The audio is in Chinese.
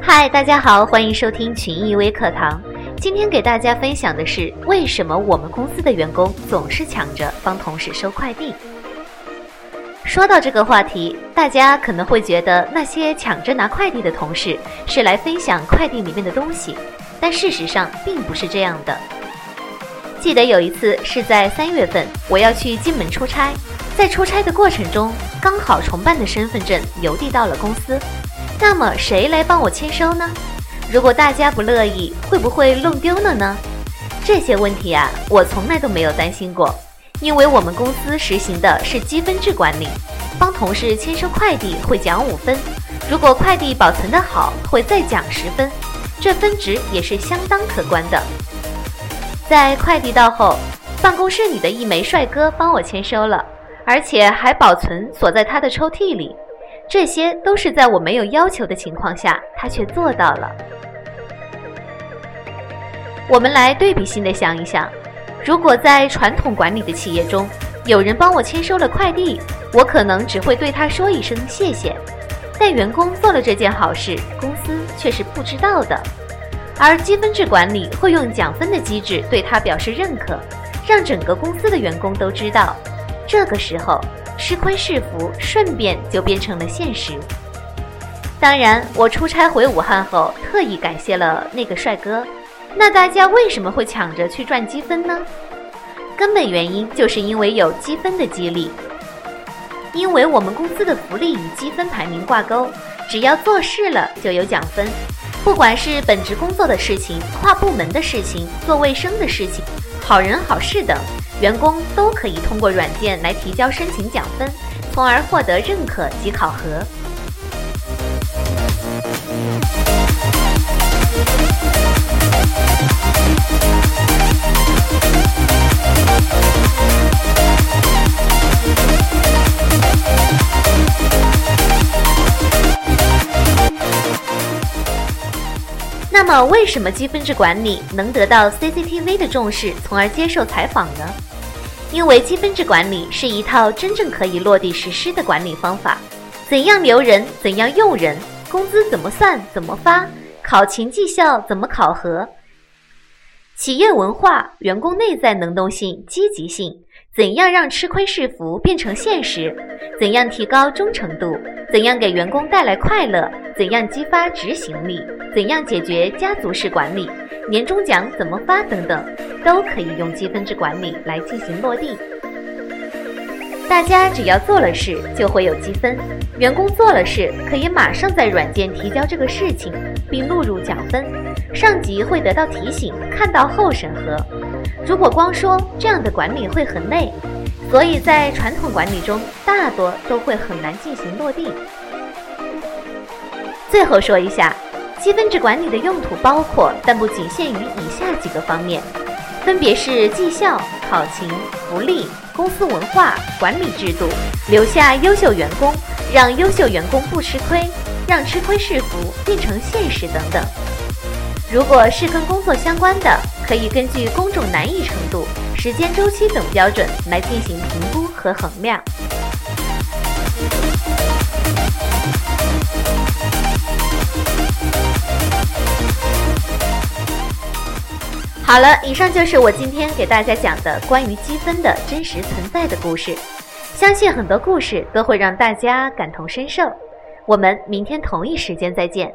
嗨，大家好，欢迎收听群艺微课堂。今天给大家分享的是，为什么我们公司的员工总是抢着帮同事收快递？说到这个话题，大家可能会觉得那些抢着拿快递的同事是来分享快递里面的东西，但事实上并不是这样的。记得有一次是在三月份，我要去金门出差，在出差的过程中，刚好重办的身份证邮递到了公司。那么谁来帮我签收呢？如果大家不乐意，会不会弄丢了呢？这些问题啊，我从来都没有担心过，因为我们公司实行的是积分制管理，帮同事签收快递会奖五分，如果快递保存的好，会再奖十分，这分值也是相当可观的。在快递到后，办公室里的一枚帅哥帮我签收了，而且还保存锁在他的抽屉里。这些都是在我没有要求的情况下，他却做到了。我们来对比性的想一想，如果在传统管理的企业中，有人帮我签收了快递，我可能只会对他说一声谢谢。但员工做了这件好事，公司却是不知道的。而积分制管理会用奖分的机制对他表示认可，让整个公司的员工都知道。这个时候。吃亏是福，顺便就变成了现实。当然，我出差回武汉后，特意感谢了那个帅哥。那大家为什么会抢着去赚积分呢？根本原因就是因为有积分的激励。因为我们公司的福利与积分排名挂钩，只要做事了就有奖分。不管是本职工作的事情、跨部门的事情、做卫生的事情、好人好事等。员工都可以通过软件来提交申请奖分，从而获得认可及考核。那么，为什么积分制管理能得到 CCTV 的重视，从而接受采访呢？因为积分制管理是一套真正可以落地实施的管理方法，怎样留人，怎样用人，工资怎么算，怎么发，考勤绩效怎么考核，企业文化、员工内在能动性、积极性，怎样让吃亏是福变成现实，怎样提高忠诚度，怎样给员工带来快乐，怎样激发执行力，怎样解决家族式管理。年终奖怎么发等等，都可以用积分制管理来进行落地。大家只要做了事，就会有积分；员工做了事，可以马上在软件提交这个事情，并录入奖分。上级会得到提醒，看到后审核。如果光说这样的管理会很累，所以在传统管理中，大多都会很难进行落地。最后说一下。积分制管理的用途包括，但不仅限于以下几个方面，分别是绩效、考勤、福利、公司文化、管理制度、留下优秀员工、让优秀员工不吃亏、让吃亏是福变成现实等等。如果是跟工作相关的，可以根据工种难易程度、时间周期等标准来进行评估和衡量。好了，以上就是我今天给大家讲的关于积分的真实存在的故事。相信很多故事都会让大家感同身受。我们明天同一时间再见。